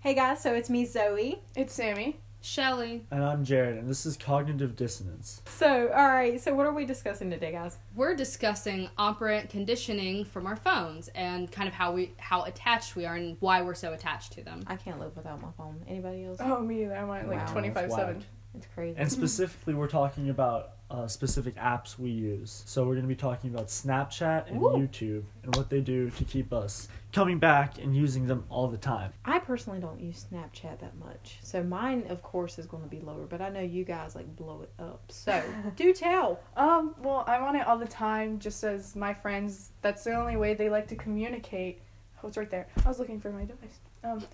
Hey guys, so it's me, Zoe. It's Sammy. Shelly. And I'm Jared, and this is Cognitive Dissonance. So, all right, so what are we discussing today, guys? We're discussing operant conditioning from our phones and kind of how we how attached we are and why we're so attached to them. I can't live without my phone. Anybody else? Oh, me either. I'm on like Wow. 25 7. Whack. It's crazy. And specifically, we're talking about uh, specific apps we use. So we're going to be talking about Snapchat and Ooh. YouTube and what they do to keep us coming back and using them all the time. I personally don't use Snapchat that much, so mine, of course, is going to be lower. But I know you guys like blow it up. So, do tell. Um, well, I'm on it all the time just as my friends. That's the only way they like to communicate. Oh, it's right there. I was looking for my device. Um,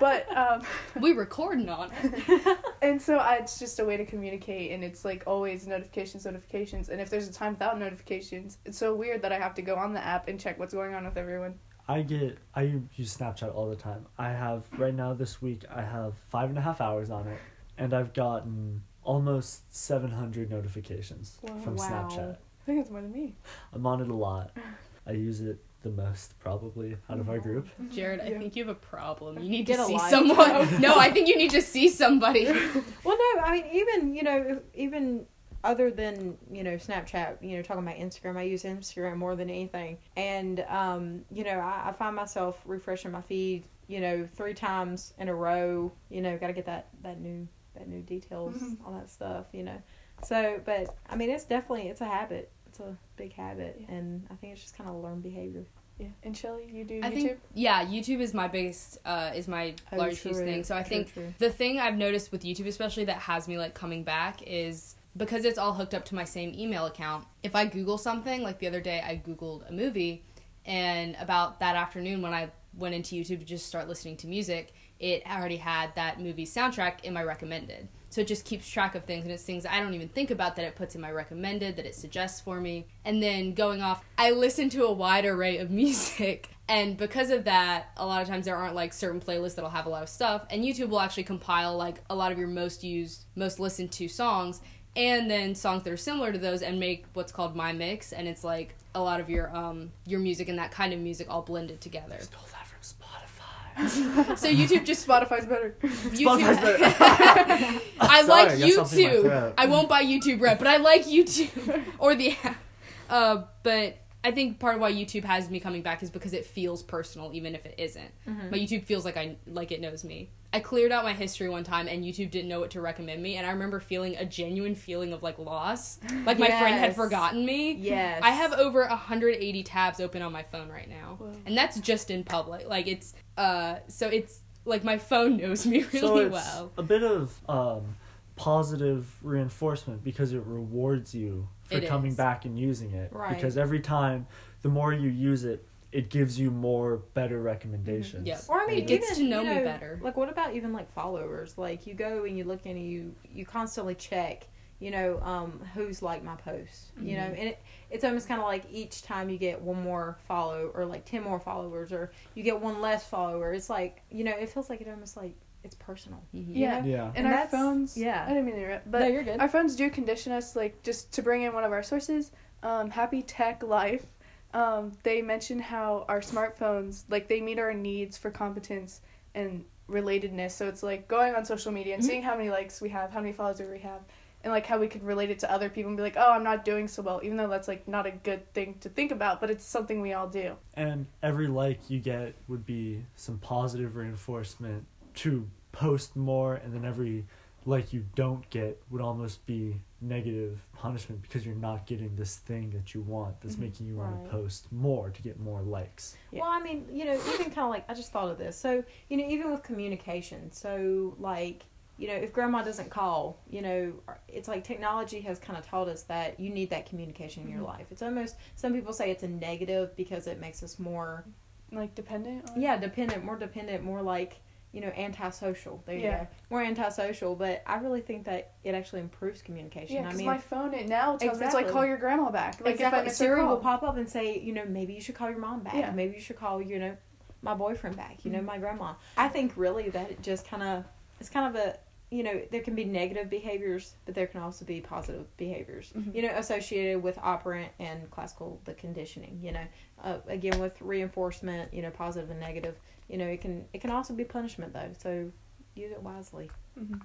but, um, we recording on it. and so I, it's just a way to communicate, and it's like always notifications, notifications. And if there's a time without notifications, it's so weird that I have to go on the app and check what's going on with everyone. I get I use Snapchat all the time. I have right now this week I have five and a half hours on it, and I've gotten almost seven hundred notifications Wow. from Wow. Snapchat. I think it's more than me. I'm on it a lot. I use it the most probably out of our group. Jared, I Yeah. think you have a problem. You need Get to see life. someone. no, I think you need to see somebody. Well, no, I mean, even you know, even other than you know Snapchat, you know, talking about Instagram, I use Instagram more than anything, and um, you know, I, I find myself refreshing my feed, you know, three times in a row. You know, got to get that that new that new details, Mhm. all that stuff. You know, so but I mean, it's definitely it's a habit. It's a big habit, Yeah. and I think it's just kind of learned behavior. Yeah. And Shelly, you do I YouTube? think yeah, YouTube is my biggest uh is my Oh, largest true, thing. So I true, think true. the thing I've noticed with YouTube especially that has me like coming back is because it's all hooked up to my same email account. If I Google something, like the other day I Googled a movie and about that afternoon when I went into YouTube to just start listening to music, it already had that movie soundtrack in my recommended. So it just keeps track of things and it's things I don't even think about that it puts in my recommended, that it suggests for me. And then going off, I listen to a wide array of music. And because of that, a lot of times there aren't like certain playlists that'll have a lot of stuff. And YouTube will actually compile like a lot of your most used, most listened to songs and then songs that are similar to those and make what's called my mix and it's like a lot of your um your music and that kind of music all blended together Stole that from Spotify. so youtube just Spotify's better. Spotify's YouTube, better. I Sorry, like I got something in my YouTube. throat. I won't buy YouTube Red, but I like YouTube or the app. Uh, but I think part of why YouTube has me coming back is because it feels personal, even if it isn't. Mm-hmm. But YouTube feels like I like it knows me. I cleared out my history one time, and YouTube didn't know what to recommend me, and I remember feeling a genuine feeling of like loss, like my friend had forgotten me. Yes, I have over 180 tabs open on my phone right now. Whoa. And that's just in public. Like it's uh so it's like my phone knows me really so it's well. a bit of um, positive reinforcement because it rewards you for It coming is. back and using it. Right. Because every time, the more you use it, it gives you more better recommendations. Yep. Or I mean, It gets even, to know you me better. Like, what about even like followers? Like, you go and you look and you you constantly check, you know, um, who's liked my post. You know, Mhm. and it, it's almost kind of like each time you get one more follow or like ten more followers or you get one less follower. It's like you know, it feels like it almost like it's personal. Mhm. Yeah. know? Yeah. And, And our phones. yeah. I didn't mean to interrupt, but no, you're good. our phones do condition us. Like just to bring in one of our sources, um, Happy Tech Life. Um, they mention how our smartphones, like they meet our needs for competence and relatedness. So it's like going on social media and Mhm. seeing how many likes we have, how many followers we have, and like how we could relate it to other people and be like, oh, I'm not doing so well, even though that's like not a good thing to think about, but it's something we all do. And every like you get would be some positive reinforcement to post more, and then every like you don't get would almost be negative punishment because you're not getting this thing that you want that's Mhm. making you want to post more to get more likes. Yeah. Well, I mean, you know, even kind of like I just thought of this. So, you know, even with communication, so like, you know, if grandma doesn't call, you know, it's like technology has kind of taught us that you need that communication in your Mhm. life. It's almost some people say it's a negative because it makes us more, Like dependent. On yeah, dependent, more dependent, more like, you know, antisocial. There you Yeah. go, more antisocial. But I really think that it actually improves communication. Yeah, I because mean, my phone it now tells me it's like call your grandma back. Like exactly. if I Siri will pop up and say, you know, maybe you should call your mom back. Yeah. Maybe you should call, you know, my boyfriend back. You know, Mhm. my grandma. I think really that it just kind of it's kind of a you know there can be negative behaviors, but there can also be positive behaviors. Mhm. You know, associated with operant and classical the conditioning. You know, uh, again with reinforcement. You know, positive and negative. you know, it can it can also be punishment though. So use it wisely. hmm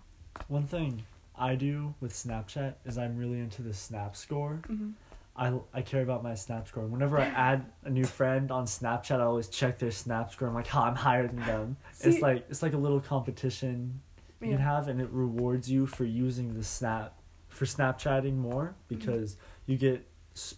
One thing I do with Snapchat is I'm really into the Snap score. hmm I, I care about my Snap score. Whenever I add a new friend on Snapchat, I always check their Snap score. I'm like, oh, I'm higher than them. See- it's like it's like a little competition you can Yeah. have, and it rewards you for using the Snap for Snapchatting more mm-hmm. because you get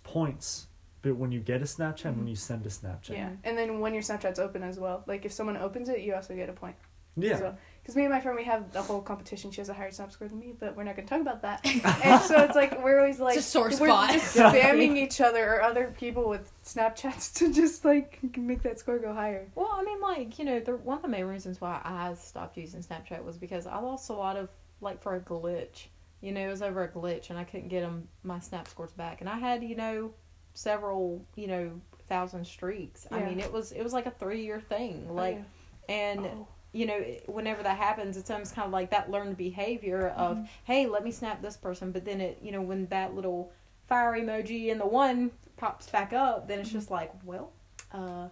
points. But when you get a Snapchat, and when mm-hmm. you send a Snapchat, Yeah, and then when your Snapchat's open as well, like if someone opens it, you also get a point. yeah. Because me and my friend, we have the whole competition. She has a higher snap score than me, but we're not going to talk about that. and so it's like we're always like It's a sore we're spot. just spamming each other or other people with Snapchats to just like make that score go higher. Well, I mean, like you know, the, one of the main reasons why I stopped using Snapchat was because I lost a lot of like for a glitch. You know, it was over a glitch, and I couldn't get them my snap scores back, and I had you know several you know thousand streaks. I mean, it was it was like a three year thing, oh, like, Oh, and. Oh. You know, whenever that happens, it's almost kind of like that learned behavior of, Mhm. hey, let me snap this person. But then it, you know, when that little fire emoji and the one pops back up, then it's just like, well, uh,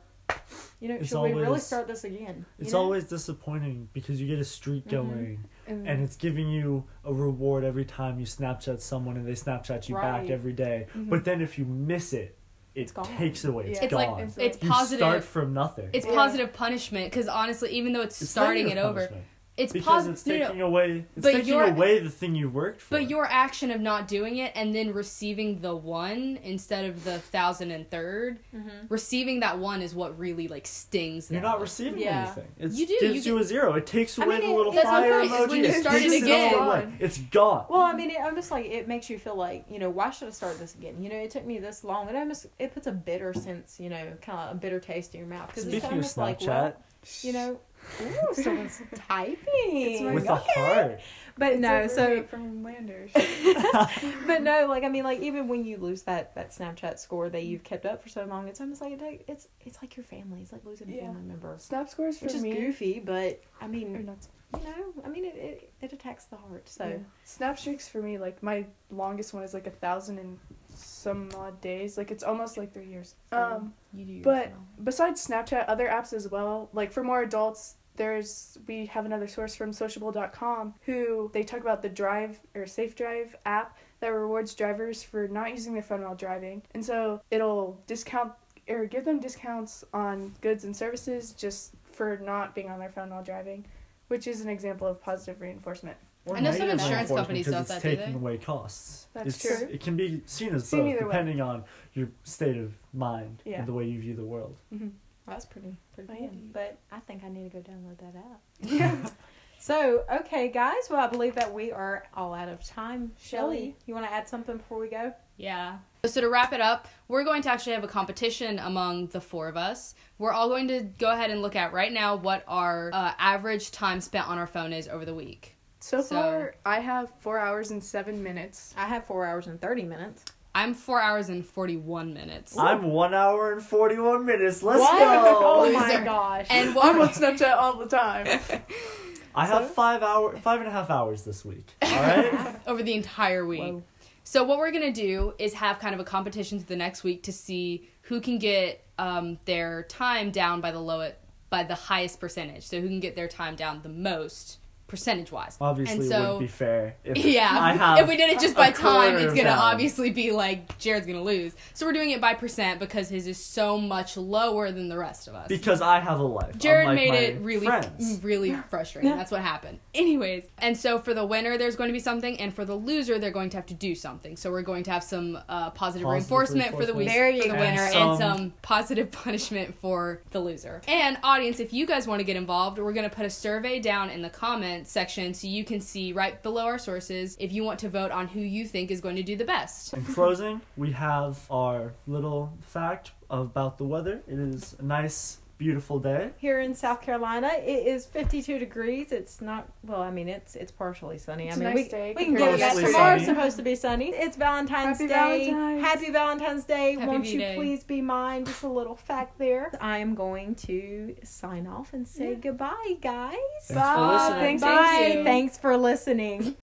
you know, It's should we really start this again? It's know? always disappointing because you get a streak Mhm. going and, and it's giving you a reward every time you Snapchat someone and they Snapchat you back Right. every day. Mhm. But then if you miss it, it It's gone. takes it away. It's Yeah. It's like- gone. it's It's you positive. start from nothing. It's Yeah. positive punishment because honestly, even though it's, It's starting it negative over, punishment. It's because positive. it's no, no, no. taking away it's But taking you're- away the thing you worked for. But your action of not doing it and then receiving the one instead of the thousand and third, Mhm. receiving that one is what really like stings. You're them. not receiving Yeah. anything. It You do, gives you you, get- a zero. It takes I away mean, the little that's fire point, is emoji. when you it start it again, gone. it's gone. Well, I mean, it, I'm just like it makes you feel like you know why should I start this again? You know, it took me this long. It almost it puts a bitter sense, you know, kind of a bitter taste in your mouth because it's Speaking of almost like Snapchat, well, you know, ooh, someone's typing. It's my with God. a heart. But It's no, a so from Landers. but no, like I mean, like even when you lose that that Snapchat score that you've kept up for so long, it's almost like it, it's it's like your family. It's like losing a family member, Snap scores for which is me. goofy. But I mean, not you know, I mean, it it, it attacks the heart. So Yeah. Snap streaks for me, like my longest one is like a thousand and some odd days. Like it's almost like three years. Um, You do But- besides Snapchat, other apps as well. Like for more adults, there's we have another source from sociable.com who they talk about the drive or safe drive app that rewards drivers for not using their phone while driving. And so it'll discount or give them discounts on goods and services just for not being on their phone while driving, which is an example of positive reinforcement. Or I know some insurance companies companies 'cause don't it's that, do taking they? away costs. That's it's, true. It can be seen as Seen both, either way. depending on your state of mind Yeah. and the way you view the world. hmm that's pretty pretty Oh, cool. But I think I need to go download that app. Yeah. So okay, guys. Well, I believe that we are all out of time. Shelly, Shelly. you want to add something before we go? Yeah. So to wrap it up, we're going to actually have a competition among the four of us. We're all going to go ahead and look at right now what our uh, average time spent on our phone is over the week. So So- far, I have four hours and seven minutes. I have four hours and thirty minutes. I'm four hours and 41 minutes. I'm one hour and forty one minutes. Let's What? go. Oh my gosh! And I'm what on Snapchat all the time. I have five hour, five and a half hours this week. All right. over the entire week. Whoa. So what we're gonna do is have kind of a competition through the next week to see who can get um, their time down by the lowest, by the highest percentage. So who can get their time down the most percentage wise. Obviously, and it so wouldn't be fair. If yeah, I have if we did it just by time, it's gonna down. obviously be like Jared's gonna lose. So we're doing it by percent because his is so much lower than the rest of us. because I have a life. Jared made my it really, friends. really frustrating. That's what happened. Anyways, and so for the winner, there's going to be something, and for the loser, they're going to have to do something. So we're going to have some uh, positive, Positive reinforcement, for the week There you for the winner, And and some- some positive punishment for the loser. And audience, if you guys want to get involved, we're going to put a survey down in the comments section so you can see right below our sources if you want to vote on who you think is going to do the best. In closing, we have our little fact about the weather. It is a nice, beautiful day. Here in South Carolina, it is 52 degrees. It's not well. I mean, it's it's partially sunny. It's I a mean, nice we, day we can compared get to that. yesterday. Tomorrow's Sunny. supposed to be sunny. It's Valentine's Happy Day. Valentine's. Happy Valentine's Day. Happy Won't V you please be mine? Just a little fact there. I am going to sign off and say Yeah. goodbye, guys. Thanks for. Thanks, Bye. thank. Thanks for listening.